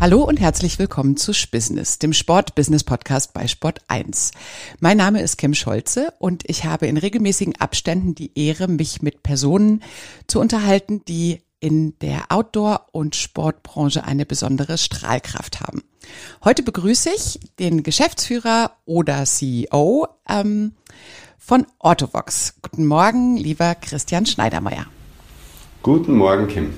Hallo und herzlich willkommen zu Spissness, dem Sport-Business-Podcast bei Sport 1. Mein Name ist Kim Scholze und ich habe in regelmäßigen Abständen die Ehre, mich mit Personen zu unterhalten, die in der Outdoor- und Sportbranche eine besondere Strahlkraft haben. Heute begrüße ich den Geschäftsführer oder CEO ähm, von Autovox. Guten Morgen, lieber Christian Schneidermeier. Guten Morgen, Kim.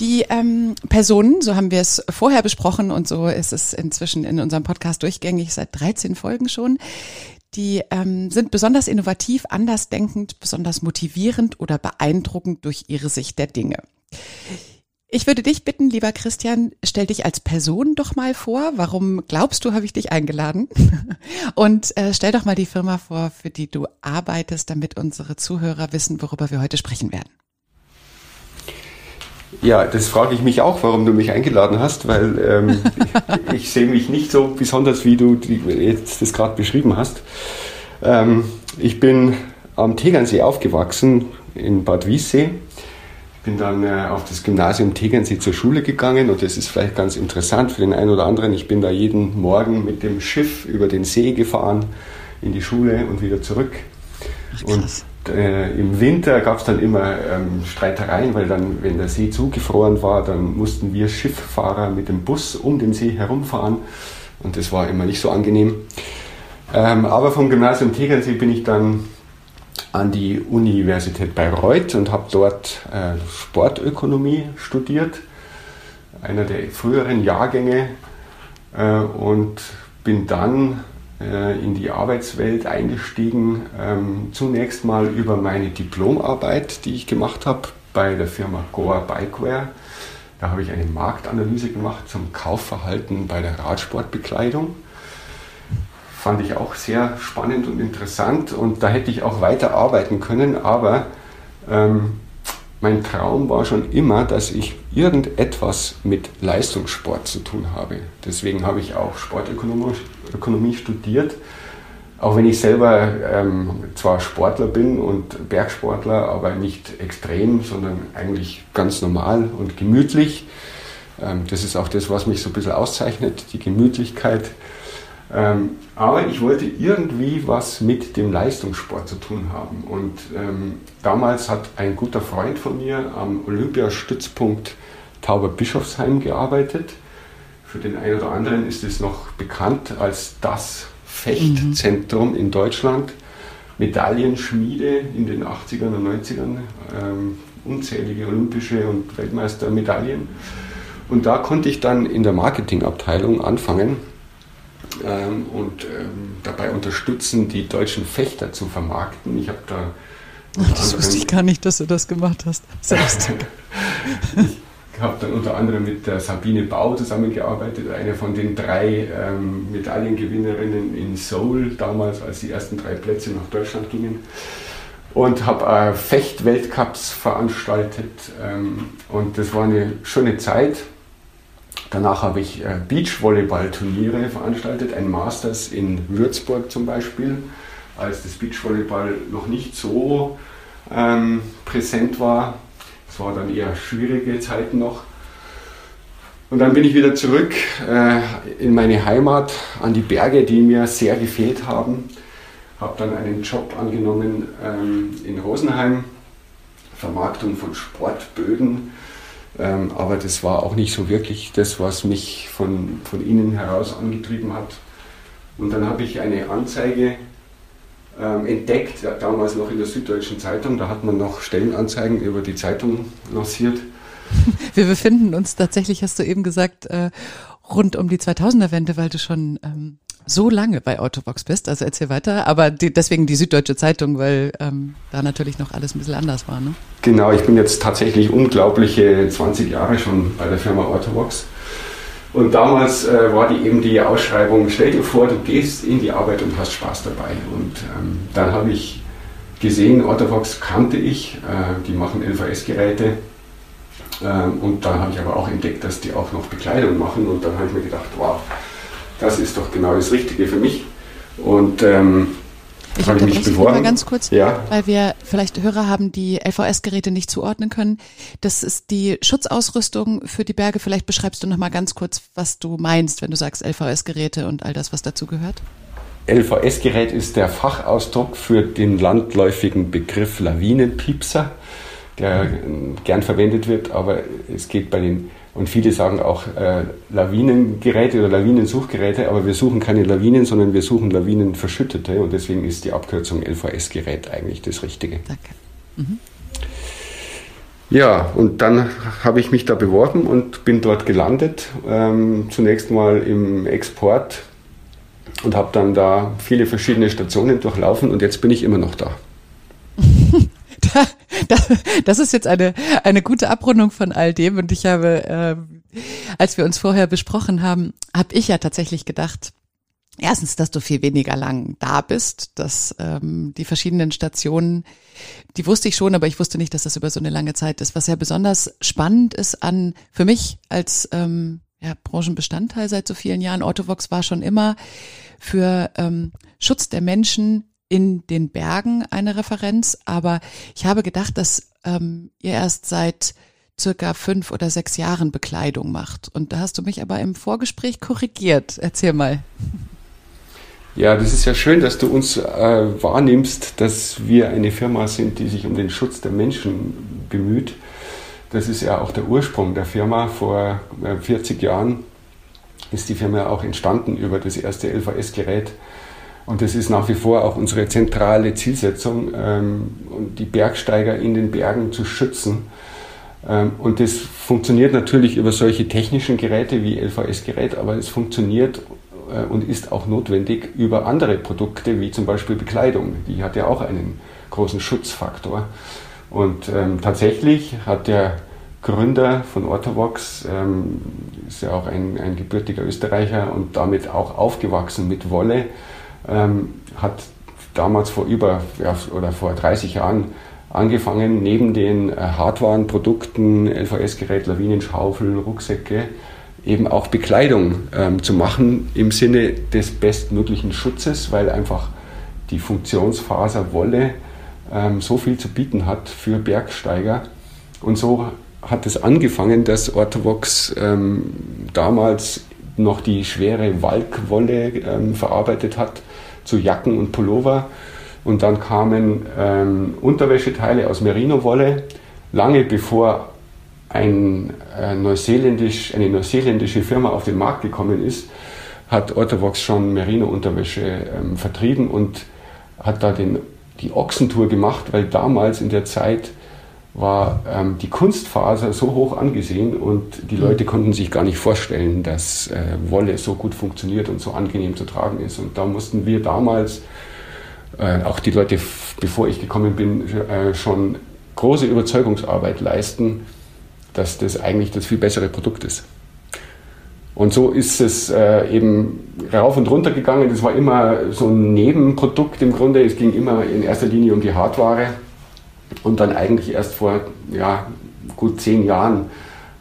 Die ähm, Personen, so haben wir es vorher besprochen und so ist es inzwischen in unserem Podcast durchgängig seit 13 Folgen schon, die ähm, sind besonders innovativ, andersdenkend, besonders motivierend oder beeindruckend durch ihre Sicht der Dinge. Ich würde dich bitten, lieber Christian, stell dich als Person doch mal vor. Warum glaubst du, habe ich dich eingeladen? Und äh, stell doch mal die Firma vor, für die du arbeitest, damit unsere Zuhörer wissen, worüber wir heute sprechen werden. Ja, das frage ich mich auch, warum du mich eingeladen hast, weil ähm, ich, ich sehe mich nicht so besonders, wie du die, jetzt das gerade beschrieben hast. Ähm, ich bin am Tegernsee aufgewachsen, in Bad Wiessee. Ich bin dann äh, auf das Gymnasium Tegernsee zur Schule gegangen und das ist vielleicht ganz interessant für den einen oder anderen. Ich bin da jeden Morgen mit dem Schiff über den See gefahren in die Schule und wieder zurück. Ach, und äh, im Winter gab es dann immer ähm, Streitereien, weil dann, wenn der See zugefroren war, dann mussten wir Schifffahrer mit dem Bus um den See herumfahren und das war immer nicht so angenehm. Ähm, aber vom Gymnasium Tegernsee bin ich dann an die Universität Bayreuth und habe dort äh, Sportökonomie studiert, einer der früheren Jahrgänge äh, und bin dann in die Arbeitswelt eingestiegen, ähm, zunächst mal über meine Diplomarbeit, die ich gemacht habe bei der Firma Goa Bikeware. Da habe ich eine Marktanalyse gemacht zum Kaufverhalten bei der Radsportbekleidung. Fand ich auch sehr spannend und interessant und da hätte ich auch weiter arbeiten können, aber ähm, mein Traum war schon immer, dass ich irgendetwas mit Leistungssport zu tun habe. Deswegen habe ich auch Sportökonomie Ökonomie studiert, auch wenn ich selber ähm, zwar Sportler bin und Bergsportler, aber nicht extrem, sondern eigentlich ganz normal und gemütlich. Ähm, das ist auch das, was mich so ein bisschen auszeichnet, die Gemütlichkeit. Ähm, aber ich wollte irgendwie was mit dem Leistungssport zu tun haben. Und ähm, damals hat ein guter Freund von mir am Olympiastützpunkt Tauberbischofsheim gearbeitet. Für den einen oder anderen ist es noch bekannt als das Fechtzentrum mhm. in Deutschland. Medaillenschmiede in den 80ern und 90ern, ähm, unzählige olympische und Weltmeistermedaillen. Und da konnte ich dann in der Marketingabteilung anfangen ähm, und ähm, dabei unterstützen, die deutschen Fechter zu vermarkten. Ich habe da. Das wusste ich gar nicht, dass du das gemacht hast. Selbst. Ich habe dann unter anderem mit der Sabine Bau zusammengearbeitet, eine von den drei ähm, Medaillengewinnerinnen in Seoul, damals, als die ersten drei Plätze nach Deutschland gingen. Und habe äh, Fecht-Weltcups veranstaltet ähm, und das war eine schöne Zeit. Danach habe ich äh, Beachvolleyball-Turniere veranstaltet, ein Masters in Würzburg zum Beispiel, als das Beachvolleyball noch nicht so ähm, präsent war es war dann eher schwierige Zeiten noch. Und dann bin ich wieder zurück äh, in meine Heimat, an die Berge, die mir sehr gefehlt haben. Habe dann einen Job angenommen ähm, in Rosenheim, Vermarktung von Sportböden. Ähm, aber das war auch nicht so wirklich das, was mich von, von innen heraus angetrieben hat. Und dann habe ich eine Anzeige ähm, entdeckt, damals noch in der Süddeutschen Zeitung. Da hat man noch Stellenanzeigen über die Zeitung lanciert. Wir befinden uns tatsächlich, hast du eben gesagt, äh, rund um die 2000er-Wende, weil du schon ähm, so lange bei Autobox bist. Also erzähl weiter. Aber die, deswegen die Süddeutsche Zeitung, weil ähm, da natürlich noch alles ein bisschen anders war. Ne? Genau, ich bin jetzt tatsächlich unglaubliche 20 Jahre schon bei der Firma Autobox. Und damals äh, war die eben die Ausschreibung, stell dir vor, du gehst in die Arbeit und hast Spaß dabei. Und ähm, dann habe ich gesehen, Autofox kannte ich, äh, die machen LVS-Geräte. Ähm, und dann habe ich aber auch entdeckt, dass die auch noch Bekleidung machen. Und dann habe ich mir gedacht, wow, das ist doch genau das Richtige für mich. Und ähm, Ich Habe ich mich beworben? mal ganz kurz, Ja. weil wir vielleicht Hörer haben, die LVS-Geräte nicht zuordnen können. Das ist die Schutzausrüstung für die Berge. Vielleicht beschreibst du noch mal ganz kurz, was du meinst, wenn du sagst LVS-Geräte und all das, was dazu gehört. LVS-Gerät ist der Fachausdruck für den landläufigen Begriff Lawinenpiepser, der äh, gern verwendet wird, aber es geht bei den, und viele sagen auch äh, Lawinengeräte oder Lawinensuchgeräte, aber wir suchen keine Lawinen, sondern wir suchen Lawinenverschüttete und deswegen ist die Abkürzung LVS-Gerät eigentlich das Richtige. Danke. Ja, und dann habe ich mich da beworben und bin dort gelandet. Ähm, zunächst mal im Export und habe dann da viele verschiedene Stationen durchlaufen und jetzt bin ich immer noch da. Da, da, das ist jetzt eine, eine gute Abrundung von all dem. Und ich habe, ähm, als wir uns vorher besprochen haben, habe ich ja tatsächlich gedacht, erstens, dass du viel weniger lang da bist, dass ähm, die verschiedenen Stationen, die wusste ich schon, aber ich wusste nicht, dass das über so eine lange Zeit ist. Was ja besonders spannend ist an, für mich als ähm, ja, Branchenbestandteil seit so vielen Jahren, Autovox war schon immer für ähm, Schutz der Menschen in den Bergen eine Referenz, aber ich habe gedacht, dass ähm, ihr erst seit circa fünf oder sechs Jahren Bekleidung macht. Und da hast du mich aber im Vorgespräch korrigiert. Erzähl mal. Ja, das ist ja schön, dass du uns äh, wahrnimmst, dass wir eine Firma sind, die sich um den Schutz der Menschen bemüht. Das ist ja auch der Ursprung der Firma. Vor äh, 40 Jahren ist die Firma auch entstanden über das erste LVS-Gerät. Und das ist nach wie vor auch unsere zentrale Zielsetzung, ähm, die Bergsteiger in den Bergen zu schützen. Ähm, und das funktioniert natürlich über solche technischen Geräte wie LVS-Gerät, aber es funktioniert äh, und ist auch notwendig über andere Produkte, wie zum Beispiel Bekleidung. Die hat ja auch einen großen Schutzfaktor. Und ähm, tatsächlich hat der Gründer von Orthovox, ähm, ist ja auch ein, ein gebürtiger Österreicher und damit auch aufgewachsen mit Wolle, ähm, hat damals vor über ja, oder vor 30 Jahren angefangen, neben den äh, Hardwarenprodukten, LVS-Gerät, Lawinenschaufel, Rucksäcke, eben auch Bekleidung ähm, zu machen im Sinne des bestmöglichen Schutzes, weil einfach die Funktionsfaser Wolle ähm, so viel zu bieten hat für Bergsteiger. Und so hat es angefangen, dass Orthovox ähm, damals noch die schwere Walkwolle ähm, verarbeitet hat zu Jacken und Pullover. Und dann kamen ähm, Unterwäscheteile aus Merino-Wolle, lange bevor ein, äh, neuseeländisch, eine neuseeländische Firma auf den Markt gekommen ist, hat Orthovox schon Merino-Unterwäsche ähm, vertrieben und hat da den, die Ochsentour gemacht, weil damals in der Zeit war ähm, die Kunstfaser so hoch angesehen und die Leute konnten sich gar nicht vorstellen, dass äh, Wolle so gut funktioniert und so angenehm zu tragen ist. Und da mussten wir damals, äh, auch die Leute, bevor ich gekommen bin, äh, schon große Überzeugungsarbeit leisten, dass das eigentlich das viel bessere Produkt ist. Und so ist es äh, eben rauf und runter gegangen. Das war immer so ein Nebenprodukt im Grunde. Es ging immer in erster Linie um die Hardware. Und dann eigentlich erst vor ja, gut zehn Jahren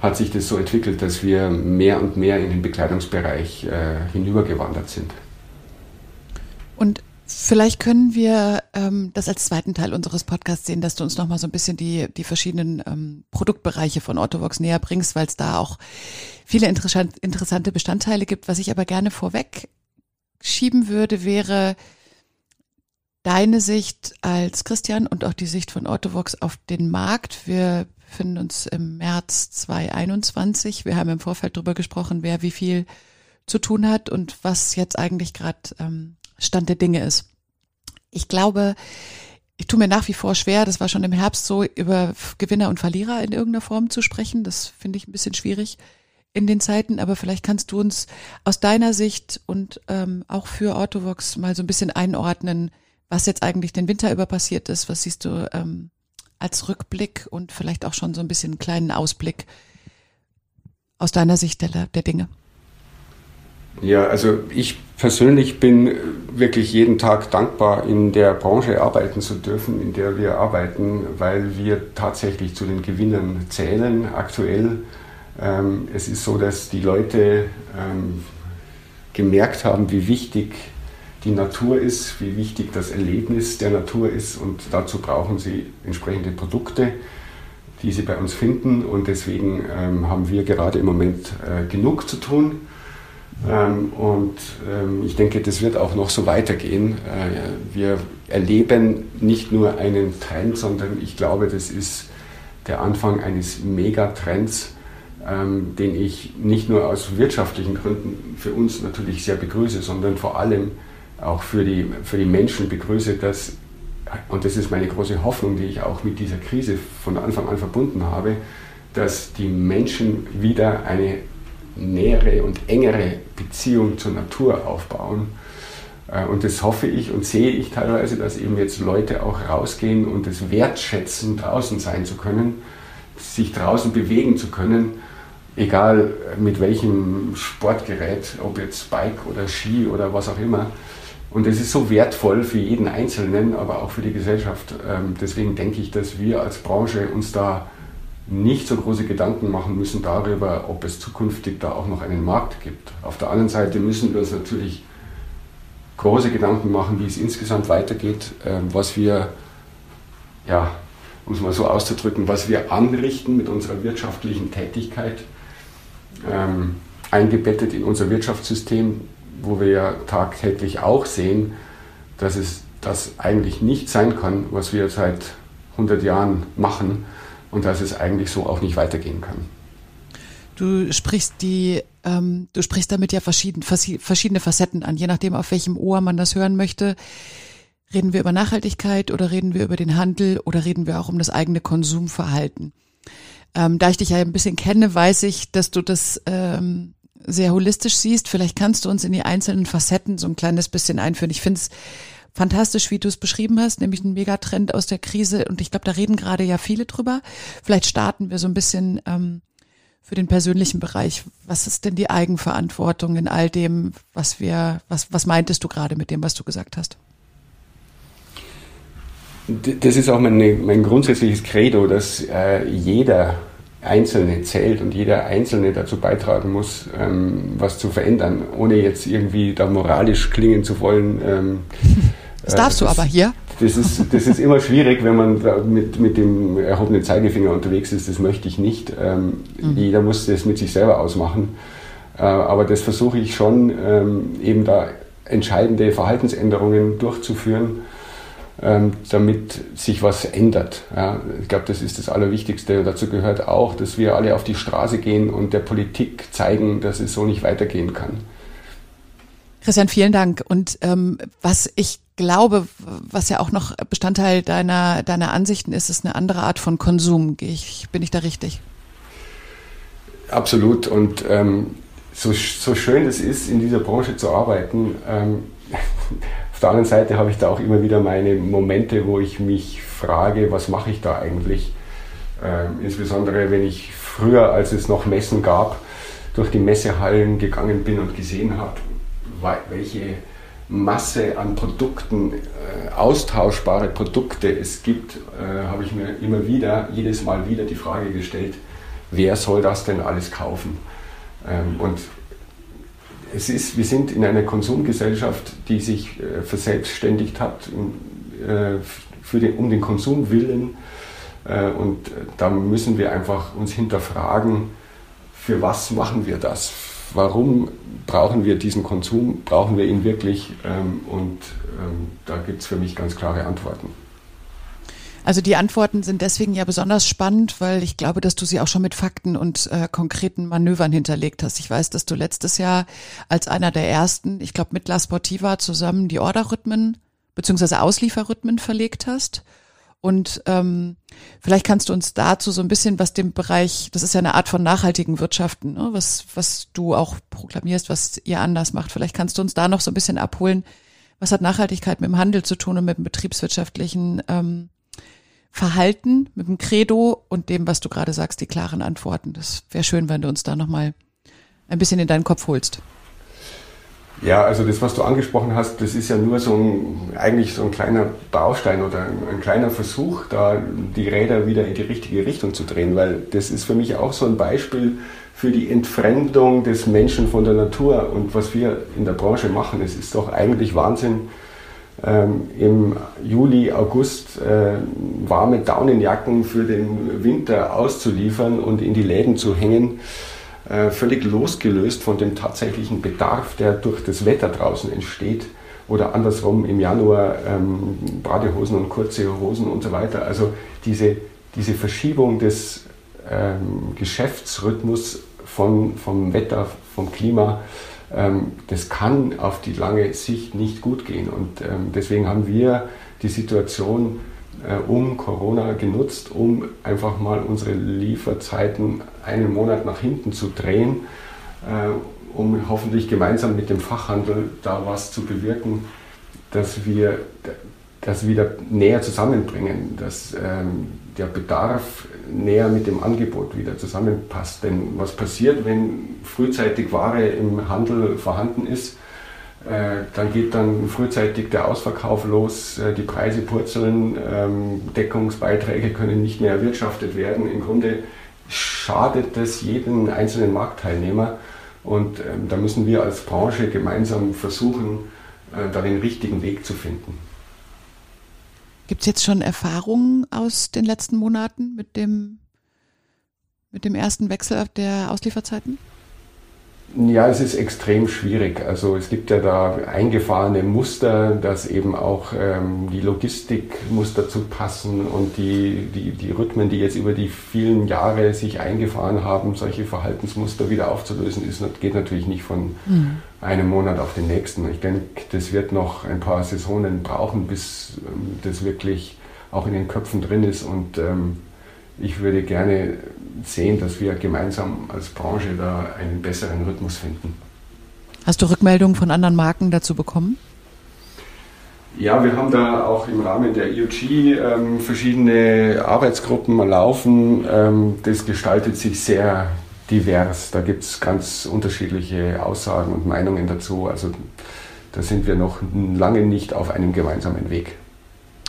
hat sich das so entwickelt, dass wir mehr und mehr in den Bekleidungsbereich äh, hinübergewandert sind. Und vielleicht können wir ähm, das als zweiten Teil unseres Podcasts sehen, dass du uns nochmal so ein bisschen die, die verschiedenen ähm, Produktbereiche von Autovox näher bringst, weil es da auch viele interessant, interessante Bestandteile gibt. Was ich aber gerne vorweg schieben würde, wäre deine Sicht als Christian und auch die Sicht von Autovox auf den Markt. Wir befinden uns im März 2021. Wir haben im Vorfeld darüber gesprochen, wer wie viel zu tun hat und was jetzt eigentlich gerade ähm, Stand der Dinge ist. Ich glaube, ich tue mir nach wie vor schwer, das war schon im Herbst so, über Gewinner und Verlierer in irgendeiner Form zu sprechen. Das finde ich ein bisschen schwierig in den Zeiten, aber vielleicht kannst du uns aus deiner Sicht und ähm, auch für Autovox mal so ein bisschen einordnen, was jetzt eigentlich den Winter über passiert ist. Was siehst du ähm, als Rückblick und vielleicht auch schon so ein bisschen einen kleinen Ausblick aus deiner Sicht der, der Dinge? Ja, also ich persönlich bin wirklich jeden Tag dankbar, in der Branche arbeiten zu dürfen, in der wir arbeiten, weil wir tatsächlich zu den Gewinnern zählen aktuell. Ähm, es ist so, dass die Leute ähm, gemerkt haben, wie wichtig die Natur ist, wie wichtig das Erlebnis der Natur ist und dazu brauchen sie entsprechende Produkte, die sie bei uns finden und deswegen ähm, haben wir gerade im Moment äh, genug zu tun. Ähm, und ähm, ich denke, das wird auch noch so weitergehen. Äh, wir erleben nicht nur einen Trend, sondern ich glaube, das ist der Anfang eines Megatrends, ähm, den ich nicht nur aus wirtschaftlichen Gründen für uns natürlich sehr begrüße, sondern vor allem auch für die, für die Menschen begrüße, dass, und das ist meine große Hoffnung, die ich auch mit dieser Krise von Anfang an verbunden habe, dass die Menschen wieder eine nähere und engere Beziehung zur Natur aufbauen. Äh, und das hoffe ich und sehe ich teilweise, dass eben jetzt Leute auch rausgehen und es wertschätzen, draußen sein zu können, sich draußen bewegen zu können, egal mit welchem Sportgerät, ob jetzt Bike oder Ski oder was auch immer. Und das ist so wertvoll für jeden Einzelnen, aber auch für die Gesellschaft. Ähm, deswegen denke ich, dass wir als Branche uns da nicht so große Gedanken machen müssen darüber, ob es zukünftig da auch noch einen Markt gibt. Auf der anderen Seite müssen wir uns natürlich große Gedanken machen, wie es insgesamt weitergeht, ähm, was wir, ja, um es mal so auszudrücken, was wir anrichten mit unserer wirtschaftlichen Tätigkeit, ähm, eingebettet in unser Wirtschaftssystem, wo wir ja tagtäglich auch sehen, dass es das eigentlich nicht sein kann, was wir seit 100 Jahren machen und dass es eigentlich so auch nicht weitergehen kann. Du sprichst die, ähm, du sprichst damit ja verschieden, verschiedene Facetten an, je nachdem, auf welchem Ohr man das hören möchte. Reden wir über Nachhaltigkeit oder reden wir über den Handel oder reden wir auch um das eigene Konsumverhalten? Ähm, da ich dich ja ein bisschen kenne, weiß ich, dass du das ähm, sehr holistisch siehst. Vielleicht kannst du uns in die einzelnen Facetten so ein kleines bisschen einführen. Ich finde es fantastisch, wie du es beschrieben hast, nämlich ein Megatrend aus der Krise. Und ich glaube, da reden gerade ja viele drüber. Vielleicht starten wir so ein bisschen ähm, für den persönlichen Bereich. Was ist denn die Eigenverantwortung in all dem, was wir, was, was meintest du gerade mit dem, was du gesagt hast? Das ist auch mein, mein grundsätzliches Credo, dass äh, jeder Einzelne zählt und jeder Einzelne dazu beitragen muss, ähm, was zu verändern, ohne jetzt irgendwie da moralisch klingen zu wollen. Ähm, das darfst äh, das, du aber hier. Das ist, das ist immer schwierig, wenn man mit, mit dem erhobenen Zeigefinger unterwegs ist. Das möchte ich nicht. Ähm, mhm. Jeder muss das mit sich selber ausmachen. Äh, aber das versuche ich schon, ähm, eben da entscheidende Verhaltensänderungen durchzuführen damit sich was ändert. Ja, ich glaube, das ist das Allerwichtigste. Und dazu gehört auch, dass wir alle auf die Straße gehen und der Politik zeigen, dass es so nicht weitergehen kann. Christian, vielen Dank. Und ähm, was ich glaube, was ja auch noch Bestandteil deiner, deiner Ansichten ist, ist eine andere Art von Konsum. Ich, bin ich da richtig? Absolut. Und ähm, so, so schön es ist, in dieser Branche zu arbeiten, ähm, Auf der anderen Seite habe ich da auch immer wieder meine Momente, wo ich mich frage, was mache ich da eigentlich? Ähm, insbesondere wenn ich früher, als es noch Messen gab, durch die Messehallen gegangen bin und gesehen habe, welche Masse an Produkten, äh, austauschbare Produkte es gibt, äh, habe ich mir immer wieder, jedes Mal wieder die Frage gestellt, wer soll das denn alles kaufen? Ähm, und es ist, wir sind in einer Konsumgesellschaft, die sich äh, verselbstständigt hat äh, für den, um den Konsum willen. Äh, und da müssen wir einfach uns hinterfragen, für was machen wir das? Warum brauchen wir diesen Konsum? Brauchen wir ihn wirklich? Ähm, und ähm, da gibt es für mich ganz klare Antworten. Also die Antworten sind deswegen ja besonders spannend, weil ich glaube, dass du sie auch schon mit Fakten und äh, konkreten Manövern hinterlegt hast. Ich weiß, dass du letztes Jahr als einer der ersten, ich glaube mit La Sportiva zusammen die Orderrhythmen beziehungsweise Auslieferrhythmen verlegt hast. Und ähm, vielleicht kannst du uns dazu so ein bisschen, was dem Bereich, das ist ja eine Art von nachhaltigen Wirtschaften, ne, was, was du auch proklamierst, was ihr anders macht. Vielleicht kannst du uns da noch so ein bisschen abholen. Was hat Nachhaltigkeit mit dem Handel zu tun und mit dem betriebswirtschaftlichen ähm, Verhalten, mit dem Credo und dem, was du gerade sagst, die klaren Antworten. Das wäre schön, wenn du uns da nochmal ein bisschen in deinen Kopf holst. Ja, also das, was du angesprochen hast, das ist ja nur so ein, eigentlich so ein kleiner Baustein oder ein, ein, kleiner Versuch, da die Räder wieder in die richtige Richtung zu drehen, weil das ist für mich auch so ein Beispiel für die Entfremdung des Menschen von der Natur und was wir in der Branche machen. Es ist doch eigentlich Wahnsinn, ähm, im Juli, August äh, warme Daunenjacken für den Winter auszuliefern und in die Läden zu hängen äh, völlig losgelöst von dem tatsächlichen Bedarf, der durch das Wetter draußen entsteht. Oder andersrum im Januar ähm, Badehosen und kurze Hosen und so weiter. Also diese, diese Verschiebung des ähm, Geschäftsrhythmus von, vom Wetter, vom Klima, das kann auf die lange Sicht nicht gut gehen. Und ähm, deswegen haben wir die Situation äh, um Corona genutzt, um einfach mal unsere Lieferzeiten einen Monat nach hinten zu drehen, äh, um hoffentlich gemeinsam mit dem Fachhandel da was zu bewirken, dass wir das wieder näher zusammenbringen, dass ähm, der Bedarf näher mit dem Angebot wieder zusammenpasst. Denn was passiert, wenn frühzeitig Ware im Handel vorhanden ist, äh, dann geht dann frühzeitig der Ausverkauf los, äh, die Preise purzeln, ähm, Deckungsbeiträge können nicht mehr erwirtschaftet werden. Im Grunde schadet das jeden einzelnen Marktteilnehmer und ähm, da müssen wir als Branche gemeinsam versuchen, äh, da den richtigen Weg zu finden. Gibt es jetzt schon Erfahrungen aus den letzten Monaten mit dem, mit dem ersten Wechsel der Auslieferzeiten? Ja, es ist extrem schwierig. Also es gibt ja da eingefahrene Muster, dass eben auch ähm, die Logistik muss dazu passen und die, die, die Rhythmen, die jetzt über die vielen Jahre sich eingefahren haben, solche Verhaltensmuster wieder aufzulösen, ist, geht natürlich nicht von mhm. einem Monat auf den nächsten. Ich denke, das wird noch ein paar Saisonen brauchen, bis ähm, das wirklich auch in den Köpfen drin ist und ähm, ich würde gerne sehen, dass wir gemeinsam als Branche da einen besseren Rhythmus finden. Hast du Rückmeldungen von anderen Marken dazu bekommen? Ja, wir haben da auch im Rahmen der IOG ähm, verschiedene Arbeitsgruppen laufen. Ähm, das gestaltet sich sehr divers. Da gibt es ganz unterschiedliche Aussagen und Meinungen dazu. Also da sind wir noch lange nicht auf einem gemeinsamen Weg.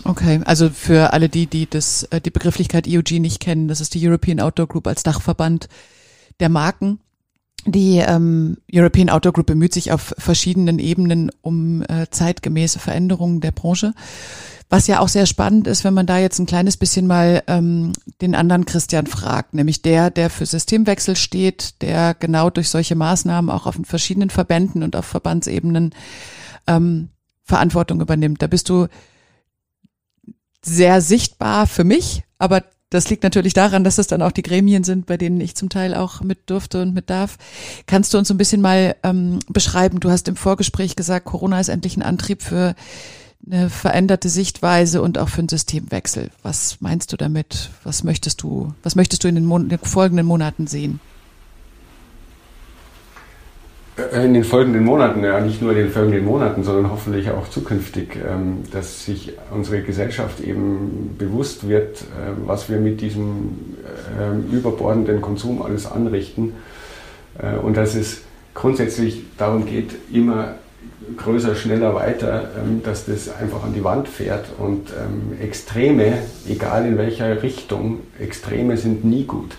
Okay, also für alle die, die das, äh, die Begrifflichkeit EOG nicht kennen, das ist die European Outdoor Group als Dachverband der Marken. Die ähm, European Outdoor Group bemüht sich auf verschiedenen Ebenen um äh, zeitgemäße Veränderungen der Branche. Was ja auch sehr spannend ist, wenn man da jetzt ein kleines bisschen mal ähm, den anderen Christian fragt, nämlich der, der für Systemwechsel steht, der genau durch solche Maßnahmen auch auf verschiedenen Verbänden und auf Verbandsebenen ähm, Verantwortung übernimmt. Da bist du sehr sichtbar für mich, aber das liegt natürlich daran, dass es dann auch die Gremien sind, bei denen ich zum Teil auch mit durfte und mit darf. Kannst du uns ein bisschen mal ähm, beschreiben? Du hast im Vorgespräch gesagt, Corona ist endlich ein Antrieb für eine veränderte Sichtweise und auch für einen Systemwechsel. Was meinst du damit? Was möchtest du, was möchtest du in den, Mon in den folgenden Monaten sehen? Äh, in den folgenden Monaten, ja nicht nur in den folgenden Monaten, sondern hoffentlich auch zukünftig, ähm, dass sich unsere Gesellschaft eben bewusst wird, äh, was wir mit diesem ähm, überbordenden Konsum alles anrichten äh, und dass es grundsätzlich darum geht, immer größer, schneller, weiter, ähm, dass das einfach an die Wand fährt und Extreme, egal in welcher Richtung, Extreme sind nie gut.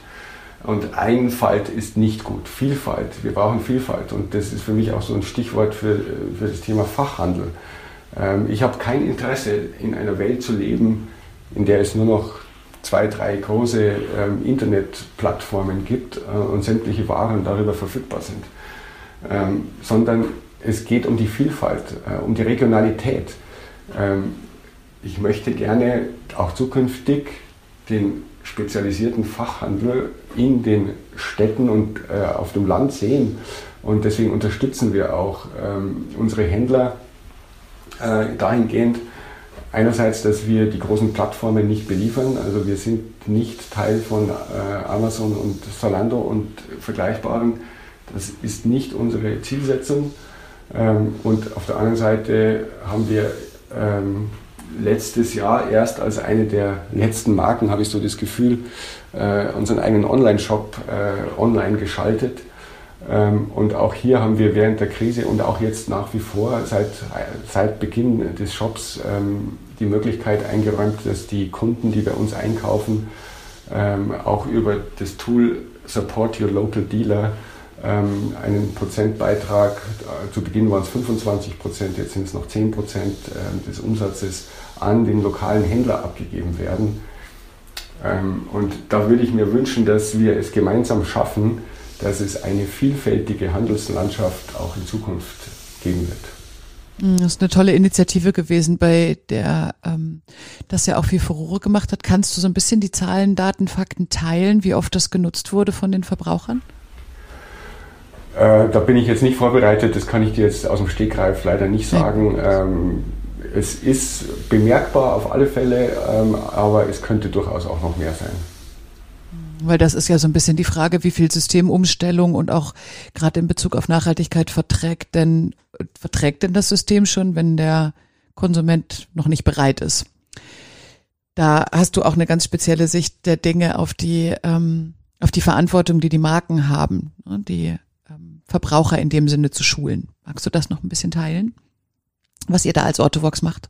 Und Einfalt ist nicht gut. Vielfalt. Wir brauchen Vielfalt. Und das ist für mich auch so ein Stichwort für, für das Thema Fachhandel. Ähm, ich habe kein Interesse, in einer Welt zu leben, in der es nur noch zwei, drei große ähm, Internetplattformen gibt äh, und sämtliche Waren darüber verfügbar sind. Ähm, sondern es geht um die Vielfalt, äh, um die Regionalität. Ich möchte gerne auch zukünftig den spezialisierten Fachhandel in den Städten und äh, auf dem Land sehen. Und deswegen unterstützen wir auch ähm, unsere Händler äh, dahingehend, einerseits, dass wir die großen Plattformen nicht beliefern. Also wir sind nicht Teil von äh, Amazon und Zalando und vergleichbaren. Das ist nicht unsere Zielsetzung. Ähm, und auf der anderen Seite haben wir ähm, letztes Jahr erst als eine der letzten Marken, habe ich so das Gefühl, äh, unseren eigenen Online-Shop äh, online geschaltet. Ähm, und auch hier haben wir während der Krise und auch jetzt nach wie vor seit, seit Beginn des Shops ähm, die Möglichkeit eingeräumt, dass die Kunden, die bei uns einkaufen, ähm, auch über das Tool Support Your Local Dealer einen Prozentbeitrag, äh, zu Beginn waren es 25 Prozent, jetzt sind es noch 10 Prozent des Umsatzes an den lokalen Händler abgegeben werden. Und da würde ich mir wünschen, dass wir es gemeinsam schaffen, dass es eine vielfältige Handelslandschaft auch in Zukunft geben wird. Mm, das ist eine tolle Initiative gewesen, bei der ähm, das ja auch viel Furore gemacht hat. Kannst du so ein bisschen die Zahlen, Daten, Fakten teilen, wie oft das genutzt wurde von den Verbrauchern? Äh, da bin ich jetzt nicht vorbereitet, das kann ich dir jetzt aus dem Stegreif leider nicht sagen. Ähm, es ist bemerkbar auf alle Fälle, ähm, aber es könnte durchaus auch noch mehr sein. Weil das ist ja so ein bisschen die Frage, wie viel Systemumstellung und auch gerade in Bezug auf Nachhaltigkeit verträgt denn, verträgt denn das System schon, wenn der Konsument noch nicht bereit ist? Da hast du auch eine ganz spezielle Sicht der Dinge auf die, ähm, auf die Verantwortung, die die Marken haben, ne, die ähm, Verbraucher in dem Sinne zu schulen. Magst du das noch ein bisschen teilen? Was ihr da als Orthovox macht?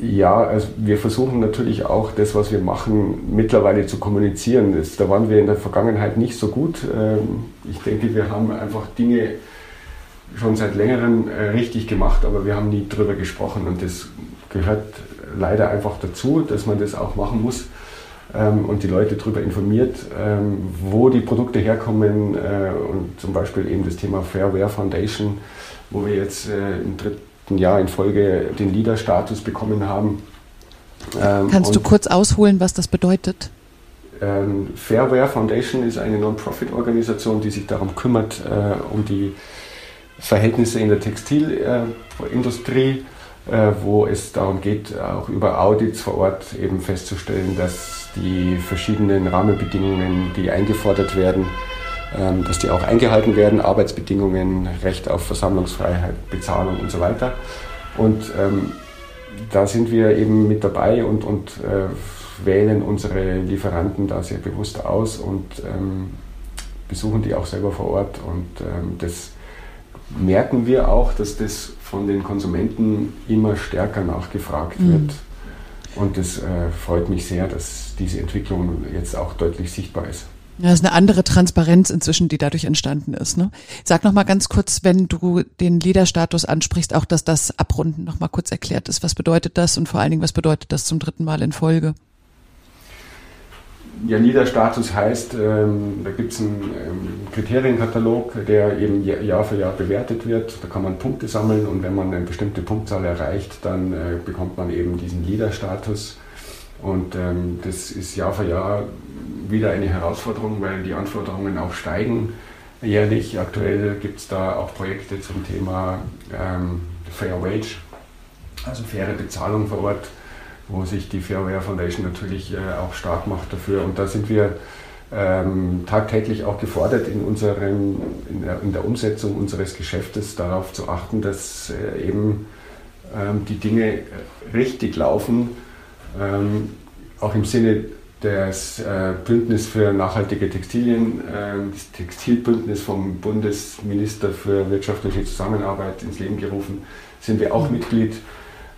Ja, also wir versuchen natürlich auch das, was wir machen, mittlerweile zu kommunizieren. Das, da waren wir in der Vergangenheit nicht so gut. Ähm, ich denke, wir haben einfach Dinge schon seit längerem äh, richtig gemacht, aber wir haben nie drüber gesprochen und das gehört leider einfach dazu, dass man das auch machen muss ähm, und die Leute darüber informiert, ähm, wo die Produkte herkommen äh, und zum Beispiel eben das Thema Fairware Foundation, wo wir jetzt äh, im dritten Jahr in Folge den Leader-Status bekommen haben. Ähm, Kannst du kurz ausholen, was das bedeutet? Ähm, Fairware Foundation ist eine Non-Profit-Organisation, die sich darum kümmert, äh, um die Verhältnisse in der Textilindustrie, äh, wo es darum geht, auch über Audits vor Ort eben festzustellen, dass die verschiedenen Rahmenbedingungen, die eingefordert werden, dass die auch eingehalten werden, Arbeitsbedingungen, Recht auf Versammlungsfreiheit, Bezahlung und so weiter. Und ähm, da sind wir eben mit dabei und, und äh, wählen unsere Lieferanten da sehr bewusst aus und ähm, besuchen die auch selber vor Ort. Und ähm, das merken wir auch, dass das von den Konsumenten immer stärker nachgefragt mhm. wird. Und das äh, freut mich sehr, dass diese Entwicklung jetzt auch deutlich sichtbar ist. Ja, das ist eine andere Transparenz inzwischen, die dadurch entstanden ist. Ne? Sag noch mal ganz kurz, wenn du den Leader-Status ansprichst, auch dass das Abrunden noch mal kurz erklärt ist. Was bedeutet das und vor allen Dingen, was bedeutet das zum dritten Mal in Folge? Ja, Leader-Status heißt, ähm, da gibt es einen ähm, Kriterienkatalog, der eben Jahr für Jahr bewertet wird. Da kann man Punkte sammeln und wenn man eine bestimmte Punktzahl erreicht, dann äh, bekommt man eben diesen Leader-Status. Und ähm, das ist Jahr für Jahr wieder eine Herausforderung, weil die Anforderungen auch steigen jährlich. Aktuell gibt es da auch Projekte zum Thema ähm, Fair Wage, also faire Bezahlung vor Ort, wo sich die Fairware Foundation natürlich äh, auch stark macht dafür. Und da sind wir ähm, tagtäglich auch gefordert, in, unserem, in der, in, der, Umsetzung unseres Geschäftes darauf zu achten, dass äh, eben ähm, die Dinge richtig laufen ähm, auch im Sinne des äh, Bündnis für nachhaltige Textilien, äh, das Textilbündnis vom Bundesminister für wirtschaftliche Zusammenarbeit ins Leben gerufen, sind wir auch mhm. Mitglied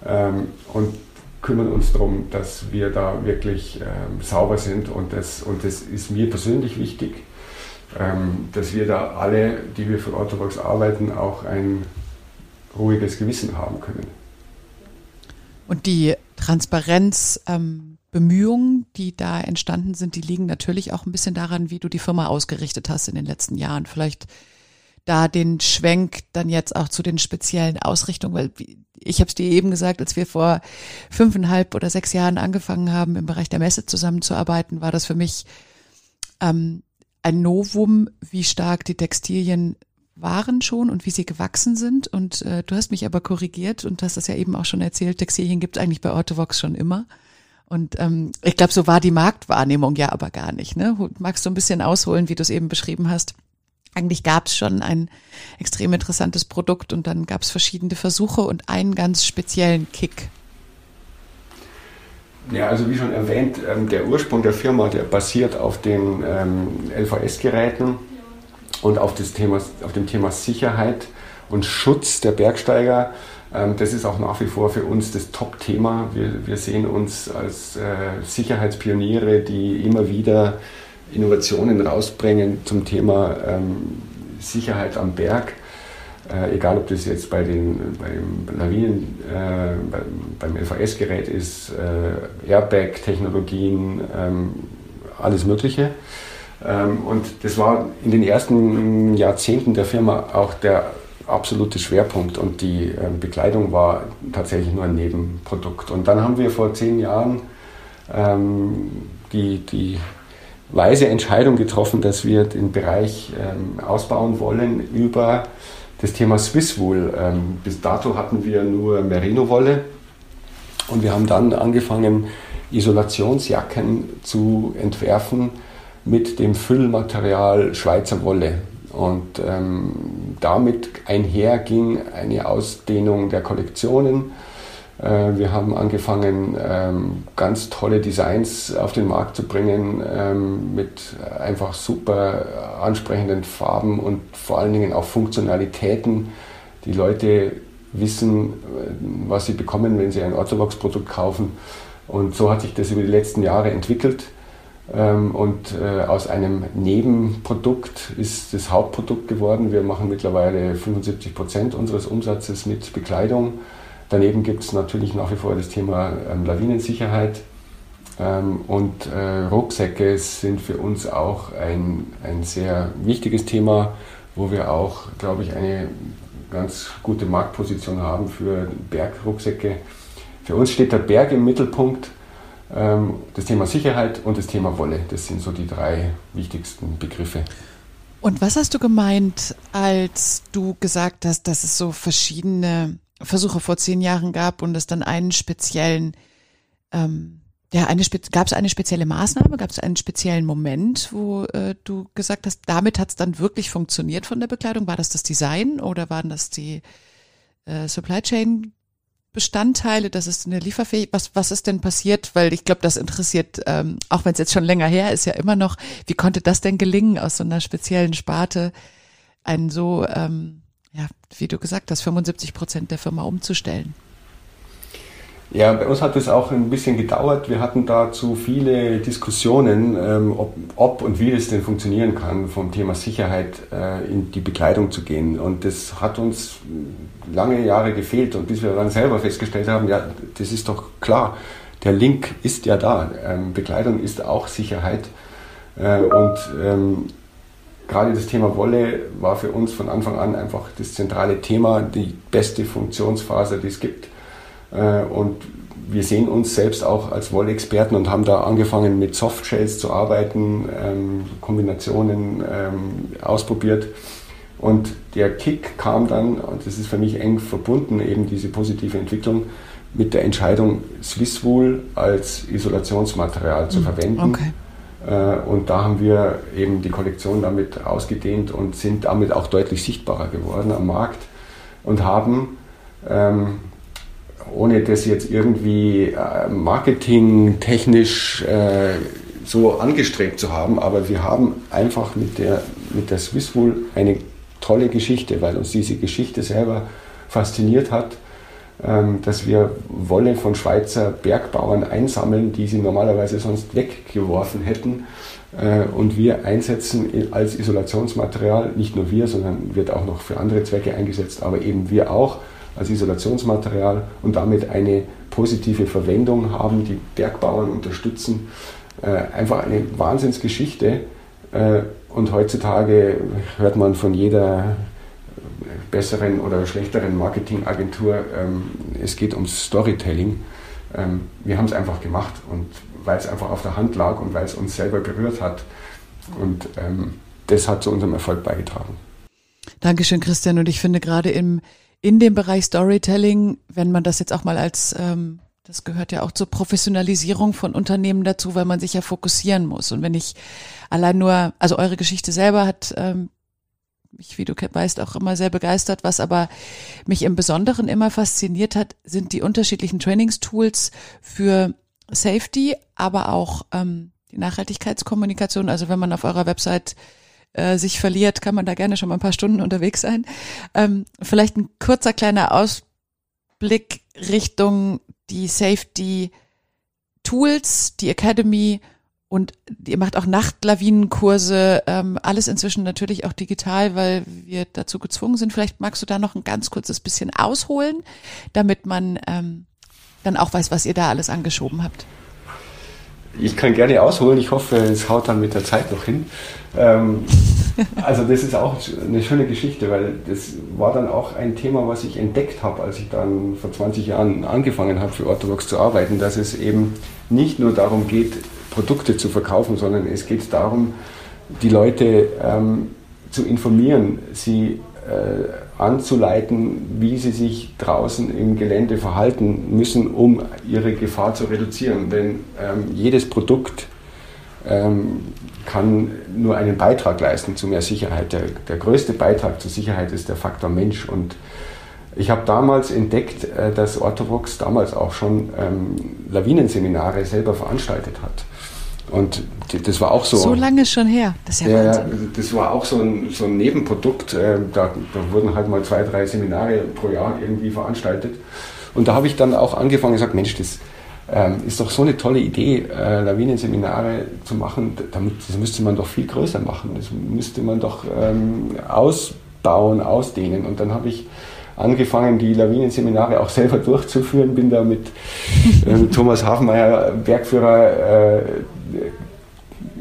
ähm, und kümmern uns darum, dass wir da wirklich ähm, sauber sind und das, und das ist mir persönlich wichtig, ähm, dass wir da alle, die wir für Orthodox arbeiten, auch ein ruhiges Gewissen haben können. Und die Transparenzbemühungen, ähm, die da entstanden sind, die liegen natürlich auch ein bisschen daran, wie du die Firma ausgerichtet hast in den letzten Jahren. Vielleicht da den Schwenk dann jetzt auch zu den speziellen Ausrichtungen, weil ich habe es dir eben gesagt, als wir vor fünfeinhalb oder sechs Jahren angefangen haben, im Bereich der Messe zusammenzuarbeiten, war das für mich ähm, ein Novum, wie stark die Textilien waren schon und wie sie gewachsen sind. Und äh, du hast mich aber korrigiert und hast das ja eben auch schon erzählt, Textilien gibt es eigentlich bei Orthovox schon immer. Und ähm, ich glaube, so war die Marktwahrnehmung ja aber gar nicht. Ne? Magst du ein bisschen ausholen, wie du es eben beschrieben hast? Eigentlich gab es schon ein extrem interessantes Produkt und dann gab es verschiedene Versuche und einen ganz speziellen Kick. Ja, also wie schon erwähnt, ähm, der Ursprung der Firma, der basiert auf den ähm, LVS-Geräten und auf, das Thema, auf dem Thema Sicherheit und Schutz der Bergsteiger. Ähm, das ist auch nach wie vor für uns das Top-Thema. Wir, wir sehen uns als äh, Sicherheitspioniere, die immer wieder Innovationen rausbringen zum Thema ähm, Sicherheit am Berg. Äh, egal, ob das jetzt bei den beim Lawinen, äh, beim, LVS-Gerät ist, äh, Airbag-Technologien, ähm, alles Mögliche. Ähm, und das war in den ersten Jahrzehnten der Firma auch der absolute Schwerpunkt und die äh, Bekleidung war tatsächlich nur ein Nebenprodukt. Und dann haben wir vor zehn Jahren ähm, die, die weise Entscheidung getroffen, dass wir den Bereich ähm, ausbauen wollen über das Thema Swisswool. Ähm, bis dato hatten wir nur Merino-Wolle und wir haben dann angefangen, Isolationsjacken zu entwerfen mit dem Füllmaterial Schweizer Wolle. Und ähm, damit einher ging eine Ausdehnung der Kollektionen äh, wir haben angefangen, ähm, ganz tolle Designs auf den Markt zu bringen ähm, mit einfach super ansprechenden Farben und vor allen Dingen auch Funktionalitäten. Die Leute wissen, äh, was sie bekommen, wenn sie ein Orthovox-Produkt kaufen. Und so hat sich das über die letzten Jahre entwickelt. Ähm, und äh, aus einem Nebenprodukt ist das Hauptprodukt geworden. Wir machen mittlerweile 75 Prozent unseres Umsatzes mit Bekleidung. Daneben gibt es natürlich nach wie vor das Thema ähm, Lawinensicherheit. Ähm, und äh, Rucksäcke sind für uns auch ein, ein sehr wichtiges Thema, wo wir auch, glaube ich, eine ganz gute Marktposition haben für Bergrucksäcke. Für uns steht der Berg im Mittelpunkt, das Thema Sicherheit und das Thema Wolle. Das sind so die drei wichtigsten Begriffe. Und was hast du gemeint, als du gesagt hast, dass es so verschiedene Versuche vor zehn Jahren gab und es dann einen speziellen, ähm, ja, eine gab es eine spezielle Maßnahme, gab es einen speziellen Moment, wo äh, du gesagt hast, damit hat es dann wirklich funktioniert von der Bekleidung? War das das Design oder waren das die äh, Supply Chain Bestandteile, das ist eine Lieferfähigkeit. Was, was ist denn passiert? Weil ich glaube, das interessiert, ähm, auch wenn es jetzt schon länger her ist, ja immer noch, wie konnte das denn gelingen, aus so einer speziellen Sparte einen so ähm, ja, wie du gesagt hast, 75 Prozent der Firma umzustellen. Ja, bei uns hat es auch ein bisschen gedauert. Wir hatten dazu viele Diskussionen, ähm, ob, ob, und wie es denn funktionieren kann, vom Thema Sicherheit äh, in die Bekleidung zu gehen. Und das hat uns lange Jahre gefehlt. Und bis wir dann selber festgestellt haben, ja, das ist doch klar, der Link ist ja da. Ähm, Bekleidung ist auch Sicherheit. Äh, und ähm, gerade das Thema Wolle war für uns von Anfang an einfach das zentrale Thema, die beste Funktionsfaser, die es gibt. Äh, und wir sehen uns selbst auch als Wollexperten und haben da angefangen mit Softshells zu arbeiten, ähm, Kombinationen ähm, ausprobiert. Und der Kick kam dann, und das ist für mich eng verbunden, eben diese positive Entwicklung, mit der Entscheidung, Swisswool als Isolationsmaterial zu mhm. verwenden. Okay. Äh, und da haben wir eben die Kollektion damit ausgedehnt und sind damit auch deutlich sichtbarer geworden am Markt und haben, ähm, ohne das jetzt irgendwie äh, marketingtechnisch äh, so angestrebt zu haben, aber wir haben einfach mit der, mit der Swisswool eine tolle Geschichte, weil uns diese Geschichte selber fasziniert hat ähm, dass wir Wolle von Schweizer Bergbauern einsammeln, die sie normalerweise sonst weggeworfen hätten äh, und wir einsetzen als Isolationsmaterial, nicht nur wir, sondern wird auch noch für andere Zwecke eingesetzt, aber eben wir auch als Isolationsmaterial und damit eine positive Verwendung haben, die Bergbauern unterstützen. Äh, einfach eine Wahnsinnsgeschichte. Äh, und heutzutage hört man von jeder besseren oder schlechteren Marketingagentur. Ähm, es geht ums Storytelling. Ähm, wir haben es einfach gemacht und weil es einfach auf der Hand lag und weil es uns selber berührt hat. Und ähm, das hat zu unserem Erfolg beigetragen. Dankeschön, Christian. Und ich finde gerade im, in dem Bereich Storytelling, wenn man das jetzt auch mal als, ähm, das gehört ja auch zur Professionalisierung von Unternehmen dazu, weil man sich ja fokussieren muss. Und wenn ich allein nur, also eure Geschichte selber hat ähm, mich, wie du weißt, auch immer sehr begeistert. Was aber mich im Besonderen immer fasziniert hat, sind die unterschiedlichen Trainingstools für Safety, aber auch ähm, die Nachhaltigkeitskommunikation. Also wenn man auf eurer Website äh, sich verliert, kann man da gerne schon mal ein paar Stunden unterwegs sein. Ähm, vielleicht ein kurzer kleiner Ausblick Richtung die Safety Tools, die Academy und ihr macht auch Nachtlawinenkurse, ähm, alles inzwischen natürlich auch digital, weil wir dazu gezwungen sind. Vielleicht magst du da noch ein ganz kurzes bisschen ausholen, damit man ähm, dann auch weiß, was ihr da alles angeschoben habt. Ich kann gerne ausholen. Ich hoffe, es haut dann mit der Zeit noch hin. Ähm, also das ist auch eine schöne Geschichte, weil das war dann auch ein Thema, was ich entdeckt habe, als ich dann vor 20 Jahren angefangen habe, für Orthodox zu arbeiten, dass es eben nicht nur darum geht, Produkte zu verkaufen, sondern es geht darum, die Leute ähm, zu informieren, sie äh, anzuleiten, wie sie sich draußen im Gelände verhalten müssen, um ihre Gefahr zu reduzieren. Denn ähm, jedes Produkt kann nur einen Beitrag leisten zu mehr Sicherheit. Der, der größte Beitrag zur Sicherheit ist der Faktor Mensch. Und ich habe damals entdeckt, äh, dass Orthovox damals auch schon ähm, Lawinenseminare selber veranstaltet hat. Und das war auch so. So lange schon her. Das ist ja, ja Das war auch so ein, so ein Nebenprodukt. Äh, da, da, wurden halt mal zwei, drei Seminare pro Jahr irgendwie veranstaltet. Und da habe ich dann auch angefangen und gesagt, Mensch, das ähm, ist doch so eine tolle Idee, äh, Lawinenseminare zu machen. Damit, das müsste man doch viel größer machen. Das müsste man doch ähm, ausbauen, ausdehnen. Und dann habe ich angefangen, die Lawinenseminare auch selber durchzuführen. Bin da mit äh, Thomas Hafenmeier, Bergführer, äh,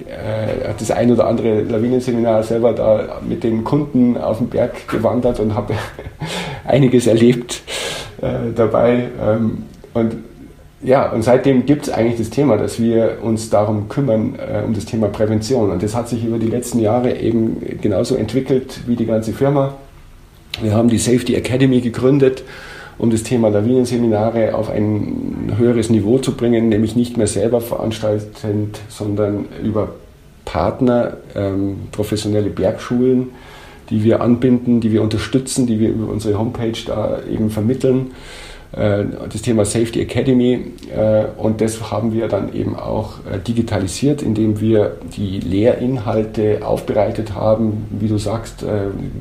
äh, das ein oder andere Lawinenseminar selber da mit den Kunden auf den Berg gewandert und habe einiges erlebt äh, dabei. Ähm, und ja, und seitdem gibt es eigentlich das Thema, dass wir uns darum kümmern, äh, um das Thema Prävention. Und das hat sich über die letzten Jahre eben genauso entwickelt wie die ganze Firma. Wir haben die Safety Academy gegründet um das Thema Lawinenseminare auf ein höheres Niveau zu bringen, nämlich nicht mehr selber veranstaltend, sondern über Partner, ähm, professionelle Bergschulen, die wir anbinden, die wir unterstützen, die wir über unsere Homepage da eben vermitteln. Äh, das Thema Safety Academy äh, und das haben wir dann eben auch äh, digitalisiert, indem wir die Lehrinhalte aufbereitet haben. Wie du sagst,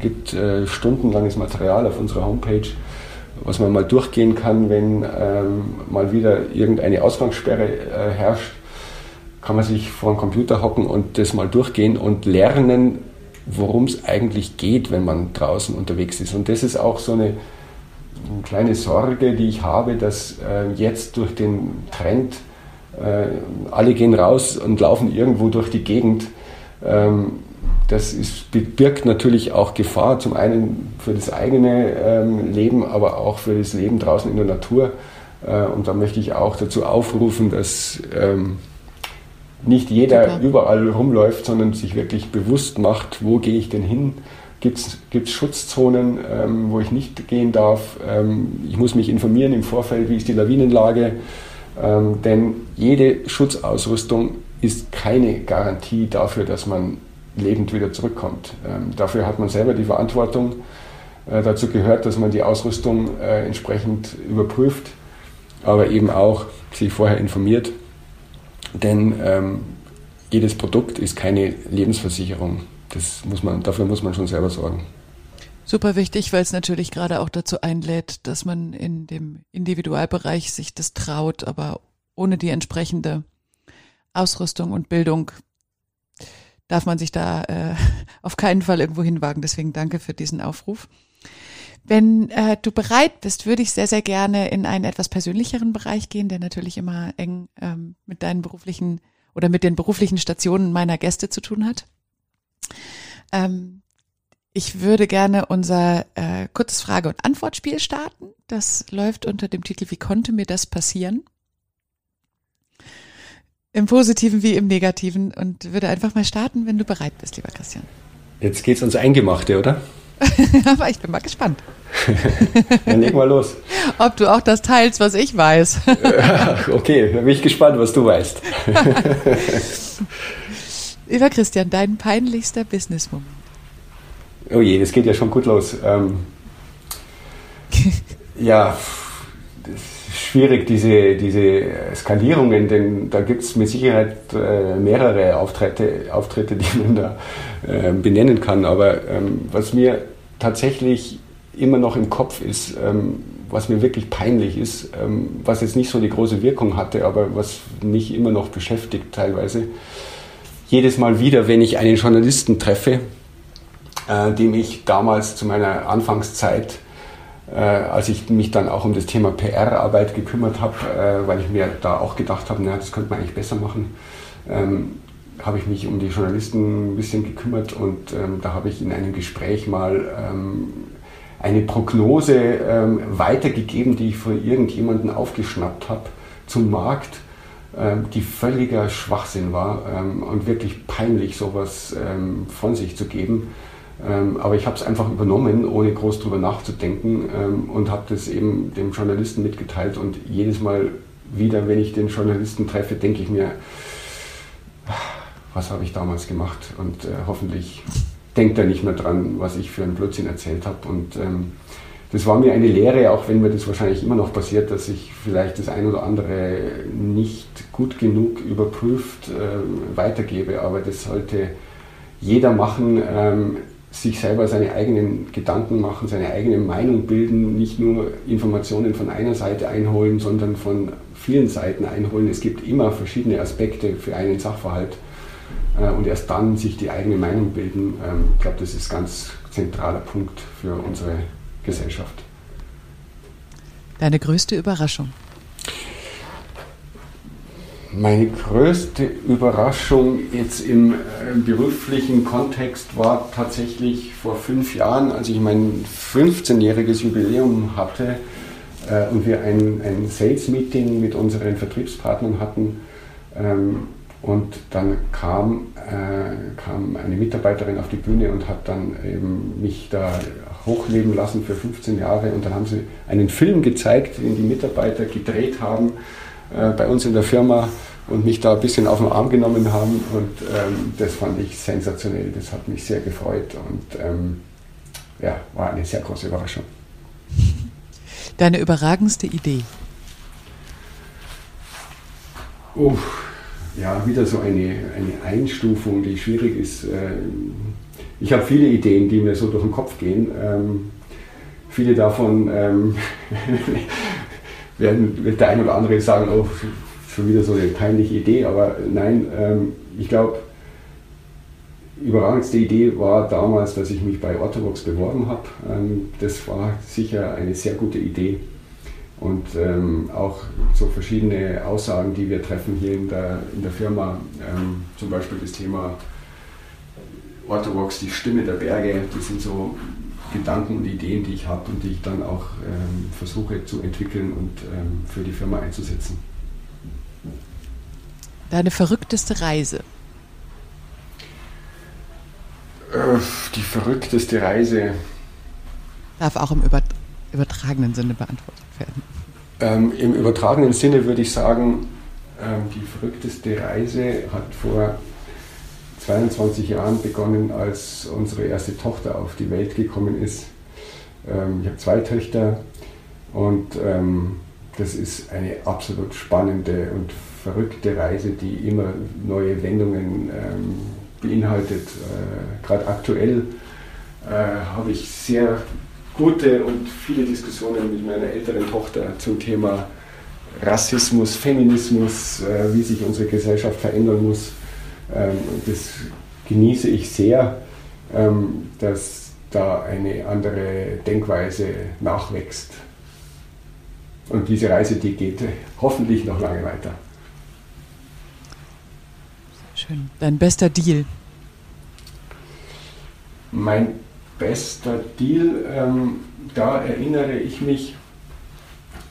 gibt stundenlanges Material auf unserer Homepage was man mal durchgehen kann, wenn ähm, mal wieder irgendeine Ausgangssperre herrscht, kann man sich vor den Computer hocken und das mal durchgehen und lernen, worum es eigentlich geht, wenn man draußen unterwegs ist. Und das ist auch so eine, eine kleine Sorge, die ich habe, dass äh, jetzt durch den Trend äh, alle gehen raus und laufen irgendwo durch die Gegend. Ähm, das ist, birgt natürlich auch Gefahr, zum einen für das eigene ähm, Leben, aber auch für das Leben draußen in der Natur. Äh, und da möchte ich auch dazu aufrufen, dass ähm, nicht jeder überall rumläuft, sondern sich wirklich bewusst macht, wo gehe ich denn hin? Gibt es Schutzzonen, ähm, wo ich nicht gehen darf? Ähm, ich muss mich informieren im Vorfeld, wie ist die Lawinenlage? Ähm, denn jede Schutzausrüstung ist keine Garantie dafür, dass man lebend wieder zurückkommt. Ähm, dafür hat man selber die Verantwortung. Äh, dazu gehört, dass man die Ausrüstung äh, entsprechend überprüft, aber eben auch sich vorher informiert. Denn ähm, jedes Produkt ist keine Lebensversicherung. Das muss man, dafür muss man schon selber sorgen. Super wichtig, weil es natürlich gerade auch dazu einlädt, dass man in dem Individualbereich sich das traut, aber ohne die entsprechende Ausrüstung und Bildung darf man sich da äh, auf keinen Fall irgendwo hinwagen. Deswegen danke für diesen Aufruf. Wenn äh, du bereit bist, würde ich sehr, sehr gerne in einen etwas persönlicheren Bereich gehen, der natürlich immer eng ähm, mit deinen beruflichen oder mit den beruflichen Stationen meiner Gäste zu tun hat. Ähm, ich würde gerne unser äh, kurzes Frage- und Antwortspiel starten. Das läuft unter dem Titel Wie konnte mir das passieren? Im Positiven wie im Negativen und würde einfach mal starten, wenn du bereit bist, lieber Christian. Jetzt geht's uns Eingemachte, oder? Aber ich bin mal gespannt. Dann leg mal los. Ob du auch das teilst, was ich weiß. okay, dann bin ich gespannt, was du weißt. Lieber Christian, dein peinlichster Business-Moment. Oh je, das geht ja schon gut los. Ähm, ja, schwierig, diese, diese Skalierungen, denn da gibt es mit Sicherheit äh, mehrere Auftritte, Auftritte, die man da äh, benennen kann. Aber ähm, was mir tatsächlich immer noch im Kopf ist, ähm, was mir wirklich peinlich ist, ähm, was jetzt nicht so die große Wirkung hatte, aber was mich immer noch beschäftigt teilweise. Jedes Mal wieder, wenn ich einen Journalisten treffe, äh, dem ich damals zu meiner Anfangszeit äh, als ich mich dann auch um das Thema PR-Arbeit gekümmert habe, äh, weil ich mir da auch gedacht habe, na, das könnte man eigentlich besser machen, ähm, habe ich mich um die Journalisten ein bisschen gekümmert und ähm, da habe ich in einem Gespräch mal ähm, eine Prognose ähm, weitergegeben, die ich von irgendjemandem aufgeschnappt habe zum Markt, die völliger Schwachsinn war ähm, und wirklich peinlich, sowas von sich zu geben. Ähm, aber ich habe es einfach übernommen, ohne groß drüber nachzudenken ähm, und habe das eben dem Journalisten mitgeteilt. Und jedes Mal wieder, wenn ich den Journalisten treffe, denke ich mir, was habe ich damals gemacht? Und äh, hoffentlich denkt er nicht mehr dran, was ich für einen Blödsinn erzählt habe. Und ähm, das war mir eine Lehre, auch wenn mir das wahrscheinlich immer noch passiert, dass ich vielleicht das ein oder andere nicht gut genug überprüft äh, weitergebe. Aber das sollte jeder machen. Ähm, sich selber seine eigenen Gedanken machen, seine eigene Meinung bilden, nicht nur Informationen von einer Seite einholen, sondern von vielen Seiten einholen. Es gibt immer verschiedene Aspekte für einen Sachverhalt äh, und erst dann sich die eigene Meinung bilden. Ähm, ich glaube, das ist ganz zentraler Punkt für unsere Gesellschaft. Deine größte Überraschung? Meine größte Überraschung jetzt im äh, beruflichen Kontext war tatsächlich vor fünf Jahren, als ich mein 15-jähriges Jubiläum hatte äh, und wir ein, ein Sales-Meeting mit unseren Vertriebspartnern hatten. Ähm, und dann kam, äh, kam eine Mitarbeiterin auf die Bühne und hat dann eben mich da hochleben lassen für 15 Jahre. Und dann haben sie einen Film gezeigt, den die Mitarbeiter gedreht haben äh, bei uns in der Firma und mich da ein bisschen auf den Arm genommen haben. Und ähm, das fand ich sensationell. Das hat mich sehr gefreut und ähm, ja, war eine sehr große Überraschung. Deine überragendste Idee? Uff, ja, wieder so eine, eine Einstufung, die schwierig ist. Ich habe viele Ideen, die mir so durch den Kopf gehen. Ähm, viele davon ähm, werden, wird der ein oder andere sagen, oh, schon wieder so eine peinliche Idee, aber nein, ähm, ich glaube, überragendste Idee war damals, dass ich mich bei Orthovox beworben habe. Ähm, das war sicher eine sehr gute Idee. Und ähm, auch so verschiedene Aussagen, die wir treffen hier in der, in der Firma, ähm, zum Beispiel das Thema Orthovox, die Stimme der Berge, das sind so Gedanken und Ideen, die ich habe und die ich dann auch ähm, versuche zu entwickeln und ähm, für die Firma einzusetzen. Deine verrückteste Reise? Äh, die verrückteste Reise. Darf auch im übertragenen Sinne beantwortet werden. Ähm, Im übertragenen Sinne würde ich sagen, ähm, die verrückteste Reise hat vor 22 Jahren begonnen, als unsere erste Tochter auf die Welt gekommen ist. Ähm, ich habe zwei Töchter und ähm, das ist eine absolut spannende und verrückte Reise, die immer neue Wendungen ähm, beinhaltet. Äh, Gerade aktuell äh, habe ich sehr gute und viele Diskussionen mit meiner älteren Tochter zum Thema Rassismus, Feminismus, äh, wie sich unsere Gesellschaft verändern muss. Ähm, das genieße ich sehr, ähm, dass da eine andere Denkweise nachwächst. Und diese Reise, die geht hoffentlich noch lange weiter. Schön. Dein bester Deal? Mein bester Deal, ähm, da erinnere ich mich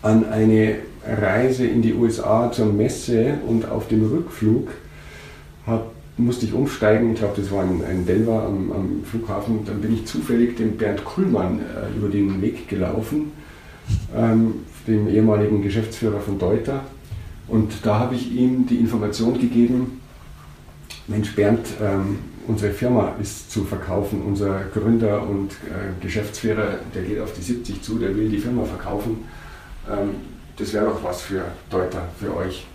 an eine Reise in die USA zur Messe und auf dem Rückflug hab, musste ich umsteigen. Ich glaube, das war in, in Denver am, am, Flughafen. Dann bin ich zufällig dem Bernd Kuhlmann äh, über den Weg gelaufen, ähm, dem ehemaligen Geschäftsführer von Deuter. Und da habe ich ihm die Information gegeben, Mensch Bernd, ähm, unsere Firma ist zu verkaufen. Unser Gründer und äh, Geschäftsführer, der geht auf die 70 zu, der will die Firma verkaufen. Ähm, das wäre doch was für Deuter, für euch.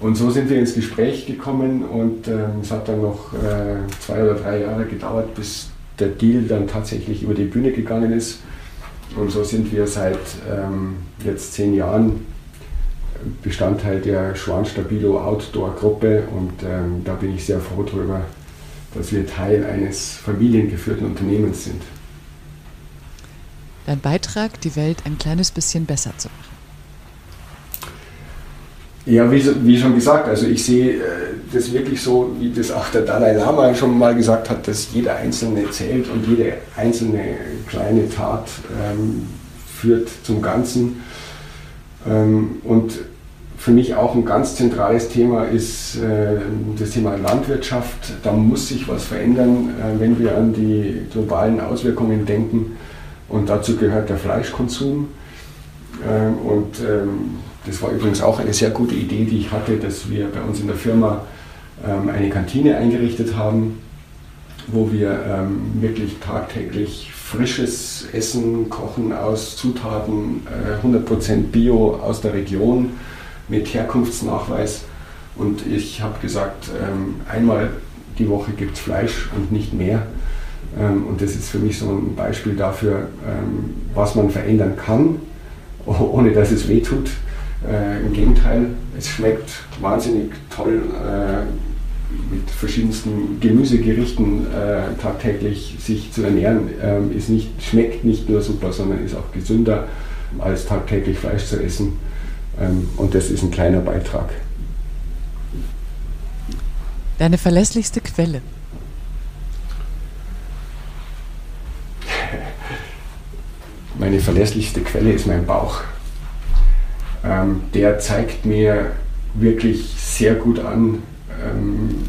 Und so sind wir ins Gespräch gekommen und ähm, es hat dann noch äh, zwei oder drei Jahre gedauert, bis der Deal dann tatsächlich über die Bühne gegangen ist. Und so sind wir seit ähm, jetzt zehn Jahren Bestandteil der Schwanstabilo Outdoor Gruppe und ähm, da bin ich sehr froh darüber, dass wir Teil eines familiengeführten Unternehmens sind. Dein Beitrag, die Welt ein kleines bisschen besser zu machen. Ja, wie, wie, schon gesagt, also ich sehe äh, das wirklich so, wie das auch der Dalai Lama schon mal gesagt hat, dass jeder Einzelne zählt und jede einzelne kleine Tat ähm, führt zum Ganzen. Ähm, und für mich auch ein ganz zentrales Thema ist äh, das Thema Landwirtschaft. Da muss sich was verändern, äh, wenn wir an die globalen Auswirkungen denken. Und dazu gehört der Fleischkonsum. Ähm, und ähm, das war übrigens auch eine sehr gute Idee, die ich hatte, dass wir bei uns in der Firma ähm, eine Kantine eingerichtet haben, wo wir ähm, wirklich tagtäglich frisches Essen kochen aus Zutaten, äh, 100% Bio aus der Region mit Herkunftsnachweis. Und ich habe gesagt, ähm, einmal die Woche gibt es Fleisch und nicht mehr. Und das ist für mich so ein Beispiel dafür, was man verändern kann, ohne dass es weh tut. Äh, Im Gegenteil, es schmeckt wahnsinnig toll äh, mit verschiedensten Gemüsegerichten äh, tagtäglich sich zu ernähren. Ähm, ist nicht, schmeckt nicht nur super, sondern ist auch gesünder als tagtäglich Fleisch zu essen. Ähm, und das ist ein kleiner Beitrag. Deine verlässlichste Quelle? Meine verlässlichste Quelle ist mein Bauch ähm, der zeigt mir wirklich sehr gut an, ähm,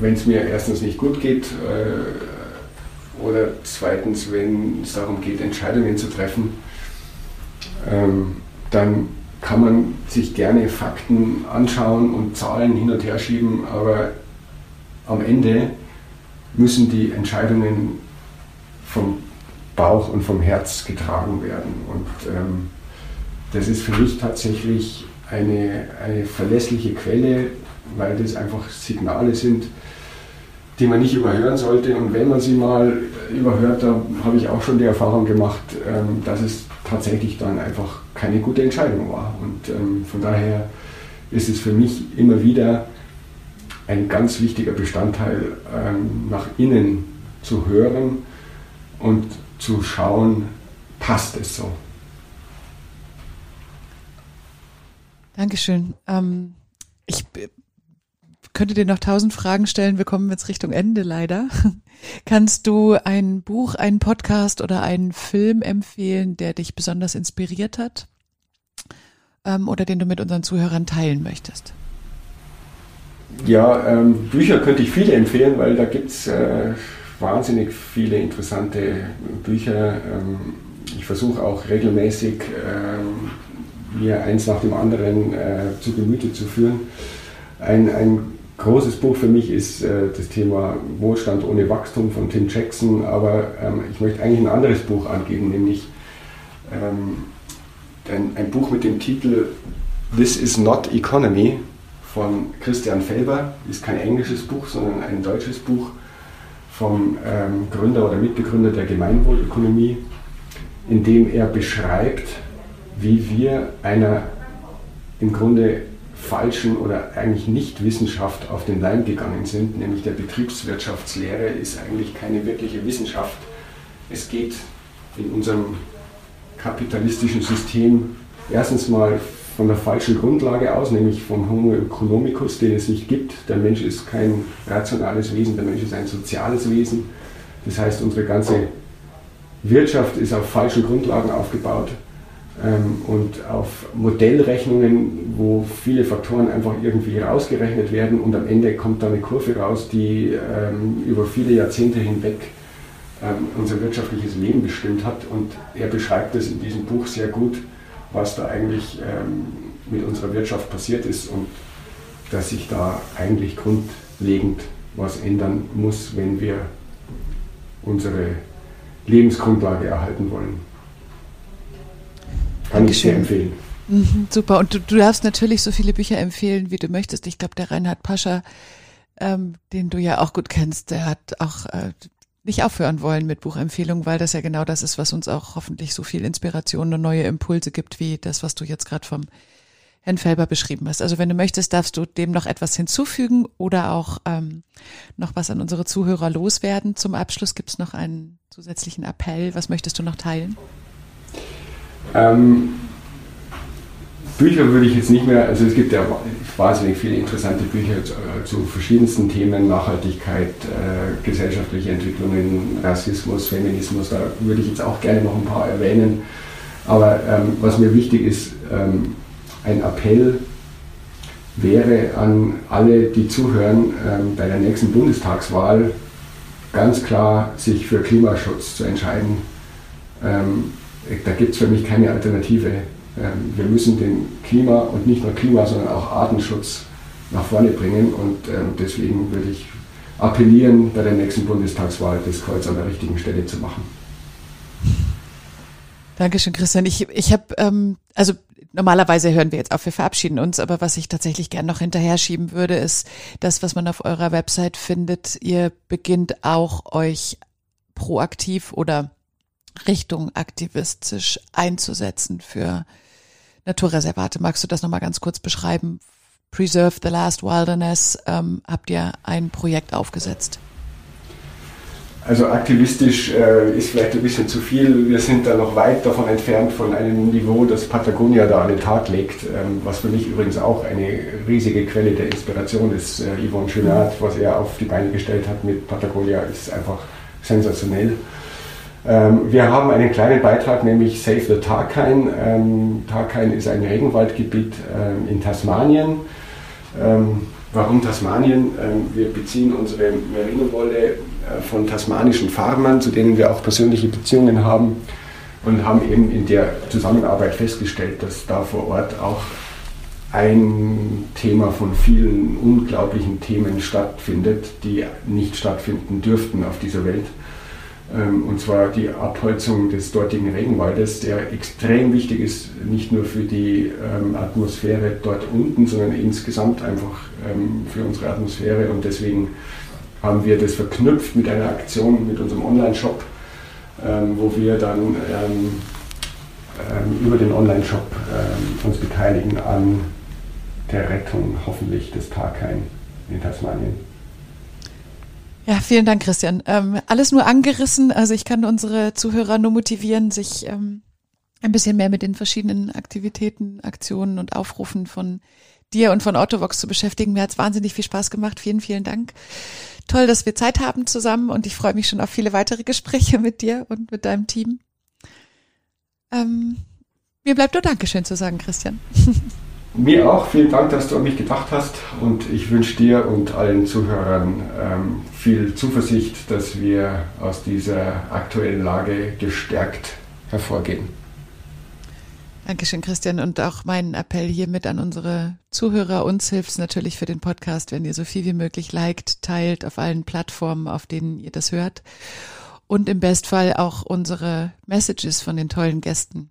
wenn es mir erstens nicht gut geht äh, oder zweitens, wenn es darum geht, Entscheidungen zu treffen, ähm, dann kann man sich gerne Fakten anschauen und Zahlen hin und her schieben, aber am Ende müssen die Entscheidungen vom Bauch und vom Herz getragen werden. Und ähm, das ist für mich tatsächlich eine, eine verlässliche Quelle, weil das einfach Signale sind, die man nicht überhören sollte. Und wenn man sie mal überhört, da habe ich auch schon die Erfahrung gemacht, ähm, dass es tatsächlich dann einfach keine gute Entscheidung war. Und ähm, von daher ist es für mich immer wieder ein ganz wichtiger Bestandteil, ähm, nach innen zu hören und zu schauen, passt es so. Dankeschön. Ähm, ich könnte dir noch tausend Fragen stellen. Wir kommen jetzt Richtung Ende leider. Kannst du ein Buch, einen Podcast oder einen Film empfehlen, der dich besonders inspiriert hat? Ähm, oder den du mit unseren Zuhörern teilen möchtest? Ja, ähm, Bücher könnte ich viele empfehlen, weil da gibt es äh, wahnsinnig viele interessante Bücher. Ähm, ich versuche auch regelmäßig ähm, mir eins nach dem anderen äh, zu Gemüte zu führen. Ein, ein großes Buch für mich ist äh, das Thema Wohlstand ohne Wachstum von Tim Jackson, aber ähm, ich möchte eigentlich ein anderes Buch angeben, nämlich ähm, ein, ein, Buch mit dem Titel This is not Economy von Christian Felber. Ist kein englisches Buch, sondern ein deutsches Buch vom ähm, Gründer oder Mitbegründer der Gemeinwohlökonomie, in dem er beschreibt, wie wir einer im Grunde falschen oder eigentlich nicht Wissenschaft auf den Leim gegangen sind, nämlich der Betriebswirtschaftslehre ist eigentlich keine wirkliche Wissenschaft. Es geht in unserem kapitalistischen System erstens mal von der falschen Grundlage aus, nämlich vom Homo economicus, den es nicht gibt. Der Mensch ist kein rationales Wesen, der Mensch ist ein soziales Wesen. Das heißt, unsere ganze Wirtschaft ist auf falschen Grundlagen aufgebaut und auf Modellrechnungen, wo viele Faktoren einfach irgendwie rausgerechnet werden und am Ende kommt da eine Kurve raus, die ähm, über viele Jahrzehnte hinweg ähm, unser wirtschaftliches Leben bestimmt hat. Und er beschreibt es in diesem Buch sehr gut, was da eigentlich ähm, mit unserer Wirtschaft passiert ist und dass sich da eigentlich grundlegend was ändern muss, wenn wir unsere Lebensgrundlage erhalten wollen. Kann ich sehr empfehlen. Mhm, super. Und du, du darfst natürlich so viele Bücher empfehlen, wie du möchtest. Ich glaube, der Reinhard Pascher, ähm, den du ja auch gut kennst, der hat auch äh, nicht aufhören wollen mit Buchempfehlungen, weil das ja genau das ist, was uns auch hoffentlich so viel Inspiration und neue Impulse gibt, wie das, was du jetzt gerade vom Herrn Felber beschrieben hast. Also wenn du möchtest, darfst du dem noch etwas hinzufügen oder auch ähm, noch was an unsere Zuhörer loswerden. Zum Abschluss gibt es noch einen zusätzlichen Appell. Was möchtest du noch teilen? Ähm, Bücher würde ich jetzt nicht mehr, also es gibt ja wahnsinnig viele interessante Bücher zu, äh, zu verschiedensten Themen, Nachhaltigkeit, äh, gesellschaftliche Entwicklungen, Rassismus, Feminismus, da würde ich jetzt auch gerne noch ein paar erwähnen. Aber ähm, was mir wichtig ist, ähm, ein Appell wäre an alle, die zuhören, ähm, bei der nächsten Bundestagswahl ganz klar sich für Klimaschutz zu entscheiden. Da gibt es für mich keine Alternative. Ähm, wir müssen den Klima und nicht nur Klima, sondern auch Artenschutz nach vorne bringen und ähm, deswegen würde ich appellieren, bei der nächsten Bundestagswahl das Kreuz an der richtigen Stelle zu machen. Dankeschön, Christian. Ich, ich habe, ähm, also normalerweise hören wir jetzt auf, wir verabschieden uns, aber was ich tatsächlich gern noch hinterher schieben würde, ist das, was man auf eurer Website findet. Ihr beginnt auch euch proaktiv oder Richtung aktivistisch einzusetzen für Naturreservate. Magst du das nochmal ganz kurz beschreiben? Preserve the Last Wilderness ähm, habt ihr ein Projekt aufgesetzt. Also aktivistisch äh, ist vielleicht ein bisschen zu viel. Wir sind da noch weit davon entfernt von einem Niveau, das Patagonia da an den Tag legt, ähm, was für mich übrigens auch eine riesige Quelle der Inspiration ist. Äh, Yvonne Schönert, was er auf die Beine gestellt hat mit Patagonia, ist einfach sensationell. Ähm, wir haben einen kleinen Beitrag, nämlich Save the Tarkine. Ähm, Tarkine ist ein Regenwaldgebiet ähm, in Tasmanien. Warum Tasmanien? Wir beziehen unsere Merino-Wolle äh, von tasmanischen Farmern, zu denen wir auch persönliche Beziehungen haben und haben eben in der Zusammenarbeit festgestellt, dass da vor Ort auch ein Thema von vielen unglaublichen Themen stattfindet, die nicht stattfinden dürften auf dieser Welt. Ähm, und zwar die Abholzung des dortigen Regenwaldes, der extrem wichtig ist, nicht nur für die ähm, Atmosphäre dort unten, sondern insgesamt einfach ähm, für unsere Atmosphäre. Und deswegen haben wir das verknüpft mit einer Aktion mit unserem Online-Shop, wo wir dann über den Online-Shop uns beteiligen an der Rettung hoffentlich des Tarkain in Tasmanien. Ja, vielen Dank, Christian. Ähm, alles nur angerissen. Also ich kann unsere Zuhörer nur motivieren, sich ähm, ein bisschen mehr mit den verschiedenen Aktivitäten, Aktionen und Aufrufen von dir und von Autovox zu beschäftigen. Mir hat es wahnsinnig viel Spaß gemacht. Vielen, vielen Dank. Toll, dass wir Zeit haben zusammen und ich freue mich schon auf viele weitere Gespräche mit dir und mit deinem Team. Ähm, mir bleibt nur Dankeschön zu sagen, Christian. Mir auch. Vielen Dank, dass du an mich gedacht hast und ich wünsche dir und allen Zuhörern ähm, viel Zuversicht, dass wir aus dieser aktuellen Lage gestärkt hervorgehen. Dankeschön, Christian. Und auch mein Appell hiermit an unsere Zuhörer. Uns hilft es natürlich für den Podcast, wenn ihr so viel wie möglich liked, teilt auf allen Plattformen, auf denen ihr das hört. Und im Bestfall auch unsere Messages von den tollen Gästen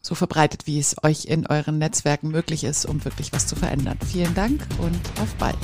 so verbreitet, wie es euch in euren Netzwerken möglich ist, um wirklich was zu verändern. Vielen Dank und auf bald.